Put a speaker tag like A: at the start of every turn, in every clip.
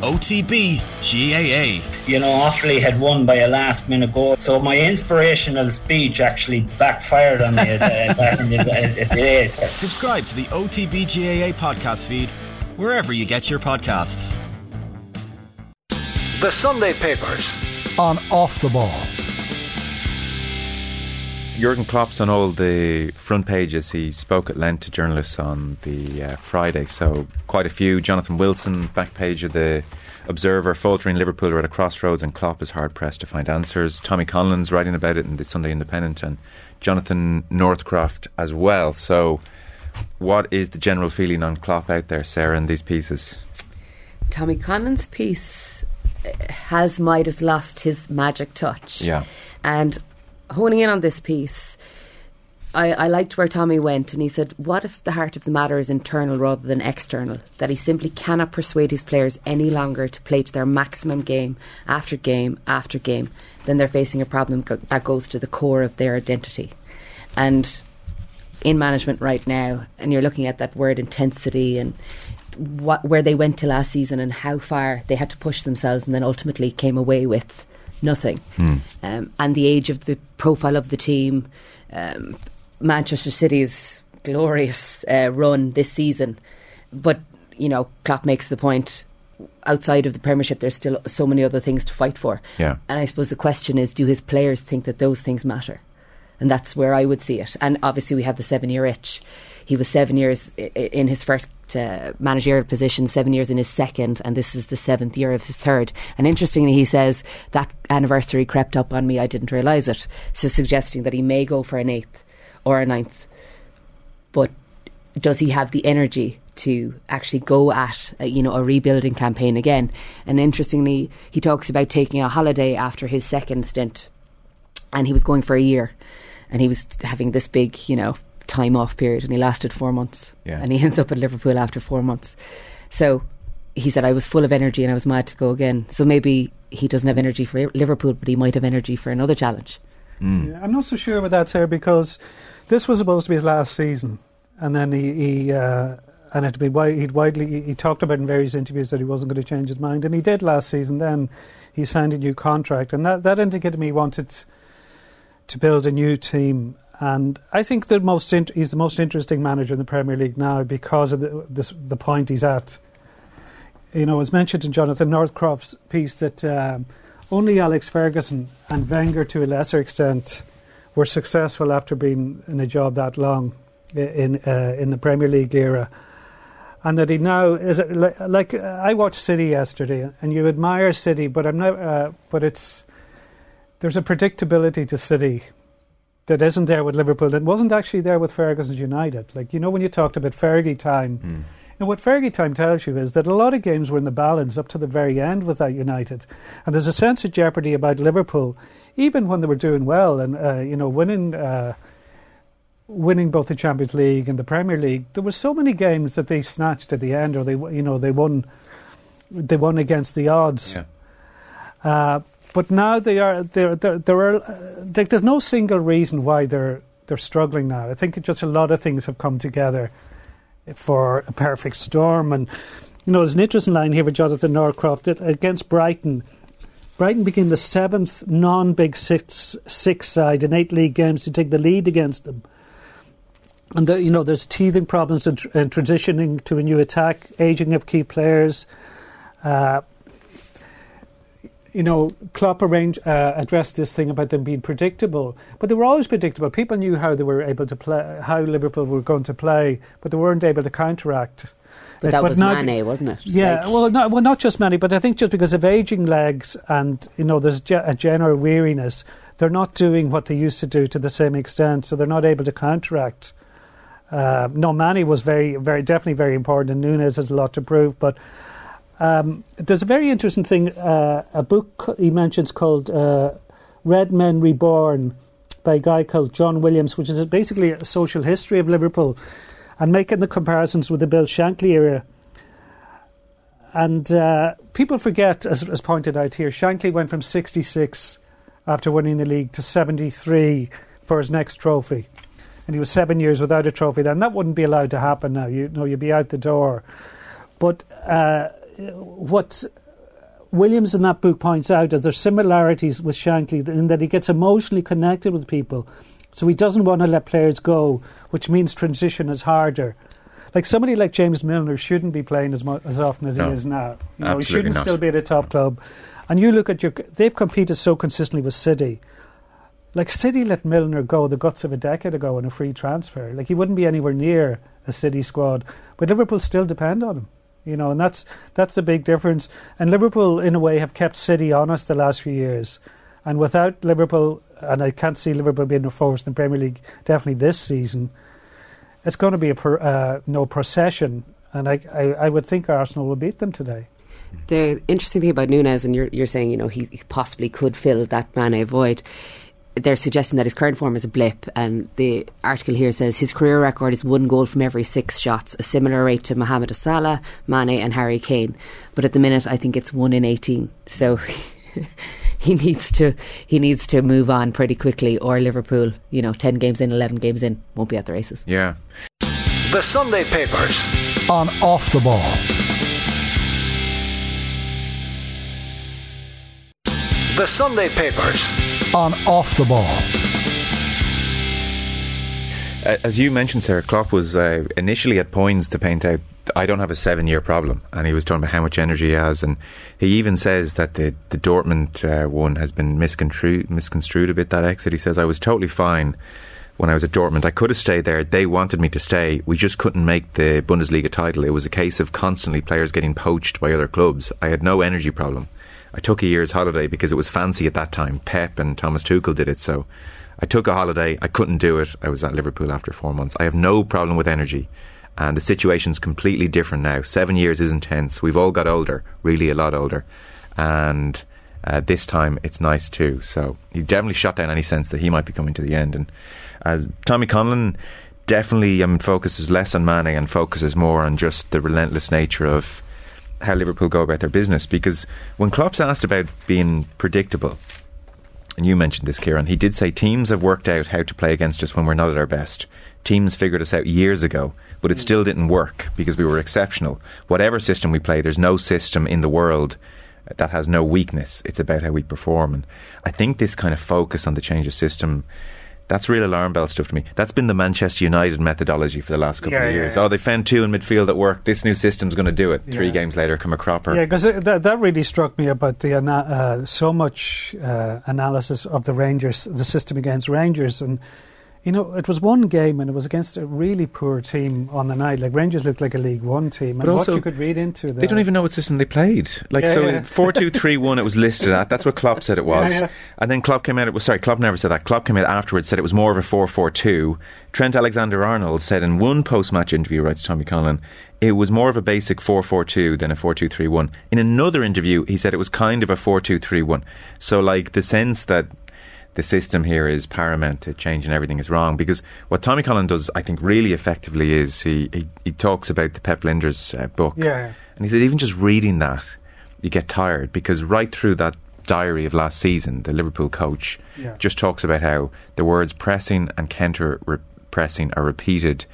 A: OTB GAA.
B: You know, Offaly had won by a last minute goal, so my inspirational speech actually backfired on me today.
A: Uh, Subscribe to the OTB GAA podcast feed wherever you get your podcasts.
C: The Sunday Papers
D: on Off the Ball.
E: Jurgen Klopp's on all the front pages. He spoke at length to journalists on the uh, Friday, so quite a few. Jonathan Wilson, back page of the Observer, faltering Liverpool are at a crossroads and Klopp is hard pressed to find answers. Tommy Conlon's writing about it in the Sunday Independent and Jonathan Northcroft as well. So, what is the general feeling on Klopp out there, Sarah, in these pieces?
F: Tommy Conlon's piece has Midas lost his magic touch?
E: Yeah.
F: And honing in on this piece, I, I, liked where Tommy went, and he said, What if the heart of the matter is internal rather than external? That he simply cannot persuade his players any longer to play to their maximum game after game after game. Then they're facing a problem go- that goes to the core of their identity. And in management right now, and you're looking at that word intensity and what where they went to last season and how far they had to push themselves, and then ultimately came away with nothing.
E: Hmm.
F: Um, and the age of the profile of the team, um, Manchester City's glorious uh, run this season. But, you know, Klopp makes the point outside of the Premiership, there's still so many other things to fight for.
E: Yeah.
F: And I suppose the question is do his players think that those things matter? And that's where I would see it. And obviously, we have the seven year itch. He was seven years in his first uh, managerial position, seven years in his second, and this is the seventh year of his third. And interestingly, he says that anniversary crept up on me. I didn't realise it. So suggesting that he may go for an eighth or a ninth. But does he have the energy to actually go at a, you know a rebuilding campaign again? And interestingly, he talks about taking a holiday after his second stint, and he was going for a year, and he was having this big you know time off period, and he lasted four months,
E: yeah.
F: and he ends up at Liverpool after four months. So he said I was full of energy and I was mad to go again. So maybe he doesn't have energy for Liverpool, but he might have energy for another challenge.
E: Mm.
D: Yeah, I'm not so sure about that, sir, because this was supposed to be his last season, and then he, he uh, and it be he'd widely he talked about in various interviews that he wasn't going to change his mind, and he did last season. Then he signed a new contract, and that that indicated me he wanted to build a new team. And I think the most he's the most interesting manager in the Premier League now because of the this, the point he's at. You know, as mentioned in Jonathan Northcroft's piece that um, only Alex Ferguson and Wenger, to a lesser extent, were successful after being in a job that long in uh, in the Premier League era, and that he now is like, like uh, I watched City yesterday, and you admire City, but I'm not. Uh, but it's there's a predictability to City that isn't there with Liverpool. It wasn't actually there with Ferguson's United. Like you know when you talked about Fergie time.
E: Mm.
D: And what Fergie time tells you is that a lot of games were in the balance up to the very end with that United, and there's a sense of jeopardy about Liverpool, even when they were doing well and uh, you know winning. Uh, winning both the Champions League and the Premier League, there were so many games that they snatched at the end, or they, you know, they won, they won against the odds.
E: Yeah.
D: Uh, but now they are there. There, are uh, like, there's no single reason why they're they're struggling now. I think just a lot of things have come together for a perfect storm. And you know, there's an interesting line here with Jonathan Northcroft that against Brighton. Brighton became the seventh non-big six six side in eight league games to take the lead against them. And the, you know, there's teething problems in, transitioning to a new attack, aging of key players. Uh, you know, Klopp arranged, uh, addressed this thing about them being predictable, but they were always predictable. People knew how they were able to play, how Liverpool were going to play, but they weren't able to counteract.
F: But that but was not, Mane, wasn't it?
D: Yeah, like, well, not, well, not just Mane, but I think just because of aging legs and you know, there's a general weariness, they're not doing what they used to do to the same extent, so they're not able to counteract. Uh, no, Mane was very, very definitely very important, and Nunez has a lot to prove, but. Um, there's a very interesting thing, uh, a book he mentions called uh, Red Men Reborn by a guy called John Williams, which is basically a social history of Liverpool and making the comparisons with the Bill Shankly era. And uh, people forget, as, as pointed out here, Shankly went from 66 after winning the league to 73 for his next trophy. And he was seven years without a trophy then. That wouldn't be allowed to happen now. You know, you'd be out the door. But uh, what Williams in that book points out is there's similarities with Shankly in that he gets emotionally connected with people, so he doesn't want to let players go, which means transition is harder. Like somebody like James Milner shouldn't be playing as much, as often as
E: No.
D: he is now. You know, he shouldn't
E: not.
D: still be at a top club. And you look at your, they've competed so consistently with City. Like City let Milner go the guts of a decade ago in a free transfer. Like he wouldn't be anywhere near a City squad, but Liverpool still depend on him. You know, and that's that's the big difference. And Liverpool, in a way, have kept City honest the last few years. And without Liverpool, and I can't see Liverpool being a force in the Premier League definitely this season. It's going to be a per, uh, no procession, and I, I I would think Arsenal will beat them today.
F: The interesting thing about Nunez, and you're, you're saying, you know, he, he possibly could fill that Mane void. They're suggesting that his current form is a blip, and the article here says his career record is one goal from every six shots, a similar rate to Mohamed Salah, Mane, and Harry Kane. But at the minute, I think it's one in eighteen. So he needs to he needs to move on pretty quickly, or Liverpool, you know, ten games in, eleven games in, won't be at the races.
E: Yeah.
C: The Sunday Papers on Off the Ball. The Sunday Papers on Off the Ball.
E: As you mentioned, Sarah, Klopp was uh, initially at points to paint out, I don't have a seven year problem. And he was talking about how much energy he has. And he even says that the, the Dortmund uh, one has been misconstrued, misconstrued a bit, that exit. He says, I was totally fine when I was at Dortmund. I could have stayed there. They wanted me to stay. We just couldn't make the Bundesliga title. It was a case of constantly players getting poached by other clubs. I had no energy problem. I took a year's holiday because it was fancy at that time. Pep and Thomas Tuchel did it. So I took a holiday. I couldn't do it. I was at Liverpool after four months. I have no problem with energy. And the situation's completely different now. Seven years is intense. We've all got older, really a lot older. And uh, this time it's nice too. So he definitely shut down any sense that he might be coming to the end. And as Tommy Conlon definitely um, focuses less on Mane and focuses more on just the relentless nature of how Liverpool go about their business. Because when Klopp's asked about being predictable, and you mentioned this, Kieran, he did say teams have worked out how to play against us when we're not at our best. Teams figured us out years ago, but it hmm. still didn't work because we were exceptional. Whatever system we play, there's no system in the world that has no weakness. It's about how we perform. And I think this kind of focus on the change of system. That's real alarm bell stuff to me. That's been the Manchester United methodology for the last couple
D: Yeah,
E: of years.
D: yeah.
E: Oh, they found two in midfield that work. This new system's going to do it. Three games later, come a cropper.
D: Yeah, because that, that really struck me about the ana- uh, so much uh, analysis of the Rangers, the system against Rangers, and you know it was one game and it was against a really poor team on the night. Like Rangers looked like a League One team,
E: But also,
D: what you could read into
E: They don't even know what system they played. Like
D: Yeah,
E: so,
D: yeah.
E: four two three one. It was listed at. That's what Klopp said it was.
D: Yeah, yeah.
E: And then Klopp came out. It was sorry. Klopp never said that. Klopp came out afterwards. Said it was more of a four four two. Trent Alexander Arnold said in one post match interview, writes Tommy Conlon, it was more of a basic four four two than a four two three one. In another interview, he said it was kind of a four two three one. So like the sense that the system here is paramount to changing everything is wrong because what Tommy Conlon does, I think, really effectively is he, he, he talks about the Pep Lijnders uh, book.
D: Yeah.
E: And he said, even just reading that, you get tired because right through that diary of last season, the Liverpool coach
D: Yeah.
E: just talks about how the words pressing and counter re- pressing are repeated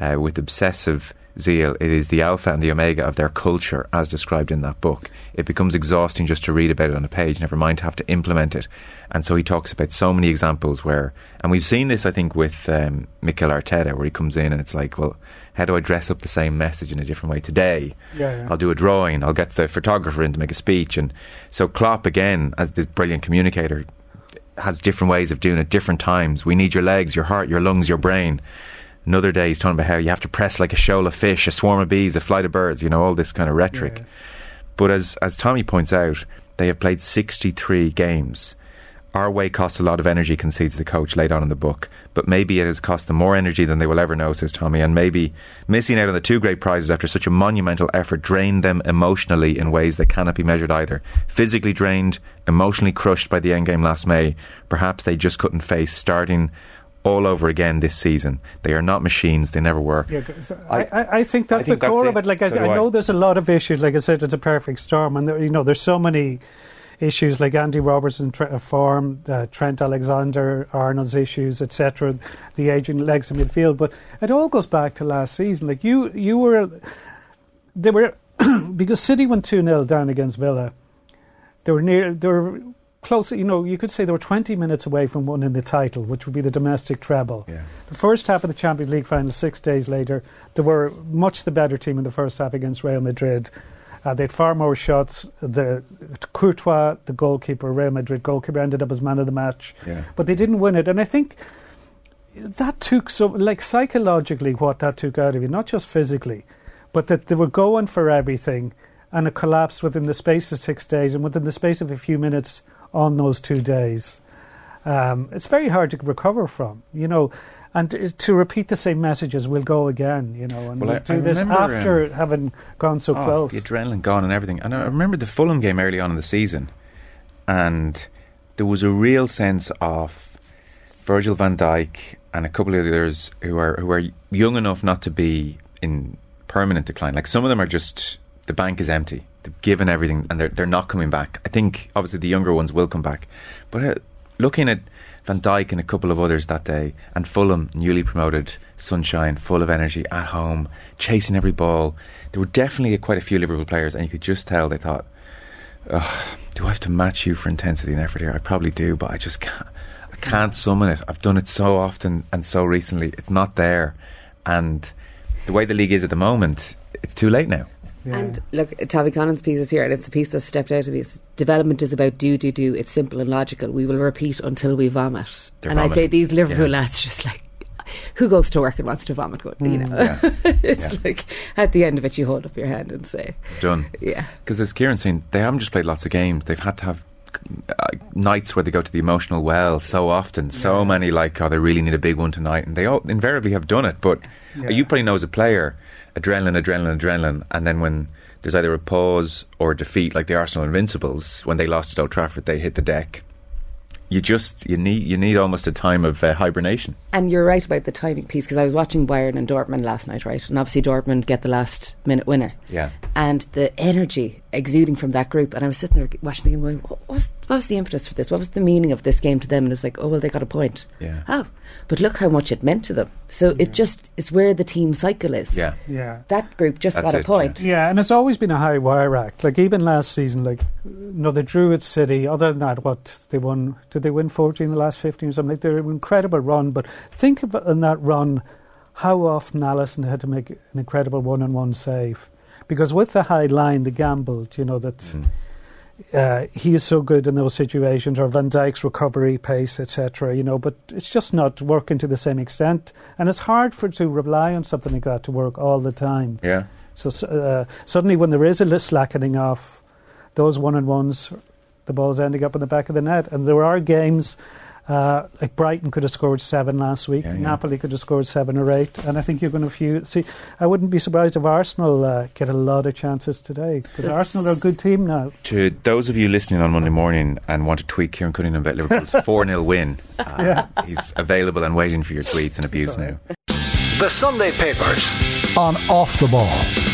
E: uh, with obsessive zeal. It is the alpha and the omega of their culture, as described in that book. It becomes exhausting just to read about it on a page, never mind to have to implement it. And so he talks about so many examples where, and we've seen this, I think, with um, Mikel Arteta, where he comes in and it's like, well, how do I dress up the same message in a different way today?
D: Yeah, yeah.
E: I'll do a drawing. I'll get the photographer in to make a speech. And so Klopp, again, as this brilliant communicator, has different ways of doing it, different times. We need your legs, your heart, your lungs, your brain. Another day, he's talking about how you have to press like a shoal of fish, a swarm of bees, a flight of birds. You know, all this kind of rhetoric.
D: Yeah.
E: But as as Tommy points out, they have played sixty three games. Our way costs a lot of energy, concedes the coach late on in the book. But maybe it has cost them more energy than they will ever know, says Tommy. And maybe missing out on the two great prizes after such a monumental effort drained them emotionally in ways that cannot be measured either. Physically drained, emotionally crushed by the endgame last May. Perhaps they just couldn't face starting all over again this season. They are not machines, they never were.
D: Yeah, 'cause
E: I-
D: I, I, I think that's
E: I think
D: the core
E: that's
D: of
E: it.
D: it. Like I,
E: So do
D: I know there's a lot of issues. Like I said, it's a perfect storm, and there, you know there's so many issues like Andy Robertson tre- uh, form, uh, Trent Alexander Arnold's issues, etc. The aging legs in midfield, but it all goes back to last season. Like you, you were they were because City went 2 0 down against Villa. They were near, they were close, you know, you could say they were 20 minutes away from winning the title, which would be the domestic treble.
E: Yeah.
D: The first half of the Champions League final, six days later, they were much the better team in the first half against Real Madrid. Uh, they had far more shots. The Courtois, the goalkeeper, Real Madrid goalkeeper, ended up as man of the match.
E: Yeah.
D: But they didn't win it. And I think that took so, like psychologically, what that took out of you, not just physically, but that they were going for everything and it collapsed within the space of six days and within the space of a few minutes on those two days. Um, it's very hard to recover from, you know, and to, to repeat the same messages, we'll go again, you know, and
E: Well,
D: we'll
E: I-
D: do
E: I
D: this
E: remember,
D: after
E: um,
D: having gone so
E: Oh,
D: close.
E: The adrenaline gone and everything. And I remember the Fulham game early on in the season, and there was a real sense of Virgil van Dijk and a couple of others who are who are young enough not to be in permanent decline. Like some of them are just the bank is empty. They've given everything and they're they're not coming back. I think obviously the younger ones will come back, but uh, looking at Van Dijk and a couple of others that day, and Fulham, newly promoted, sunshine, full of energy, at home, chasing every ball. There were definitely quite a few Liverpool players, and you could just tell they thought, Ugh, "Do I have to match you for intensity and effort here? I probably do, but I just can't. I can't summon it. I've done it so often and so recently. It's not there, and the way the league is at the moment, it's too late now.
D: Yeah.
F: And look, Tommy Collins' piece is here, and it's the piece that stepped out of me. Development is about do, do, do. It's simple and logical. We will repeat until we vomit.
E: They're
F: and I'd say these Liverpool
E: Yeah.
F: lads just like, who goes to work and wants to vomit? Good, you know.
E: Mm, Yeah.
F: it's
E: Yeah.
F: like at the end of it, you hold up your hand and say,
E: Done.
F: "Yeah."
E: Because as Kieran's saying, they haven't just played lots of games. They've had to have uh, nights where they go to the emotional well so often. So many like, oh, they really need a big one tonight, and they all invariably have done it. But
D: Yeah.
E: you probably know as a player, adrenaline, adrenaline, adrenaline, and then when there's either a pause or a defeat, like the Arsenal Invincibles when they lost at Old Trafford, they hit the deck. You just you need you need almost a time of uh, hibernation.
F: And you're right about the timing piece because I was watching Bayern and Dortmund last night, right? And obviously Dortmund get the last minute winner.
E: Yeah.
F: And the energy exuding from that group, and I was sitting there watching the game, going, "What was what was the impetus for this? What was the meaning of this game to them?" And it was like, "Oh well, they got a point."
E: Yeah.
F: Oh, but look how much it meant to them. So it just is where the team cycle is.
E: Yeah.
D: yeah.
F: That group just
E: That's
F: got a
E: it,
F: point.
D: Yeah, and it's always been a high wire act. Like even last season, like no, they drew at City. Other than that, what they won? Did they win fourteen in the last fifteen or something? Like they're an incredible run. But think of in that run, how often Alisson had to make an incredible one-on-one save, because with the high line, they gambled. You know that.
E: Mm.
D: Uh, he is so good in those situations, or Van Dijk's recovery pace, etc. You know, but it's just not working to the same extent, and it's hard for to rely on something like that to work all the time.
E: Yeah.
D: So uh, suddenly, when there is a little slackening off, those one on ones, the ball's ending up in the back of the net. And there are games uh, like Brighton could have scored seven last week,
E: Yeah, yeah.
D: Napoli could have scored seven or eight, and I think you're going to few, see. I wouldn't be surprised if Arsenal uh, get a lot of chances today because Arsenal are a good team now.
E: To those of you listening on Monday morning and want to tweet Kieran Cunningham about Liverpool's 4 0 win, uh, he's available and waiting for your tweets and abuse now.
C: The Sunday Papers on Off the Ball.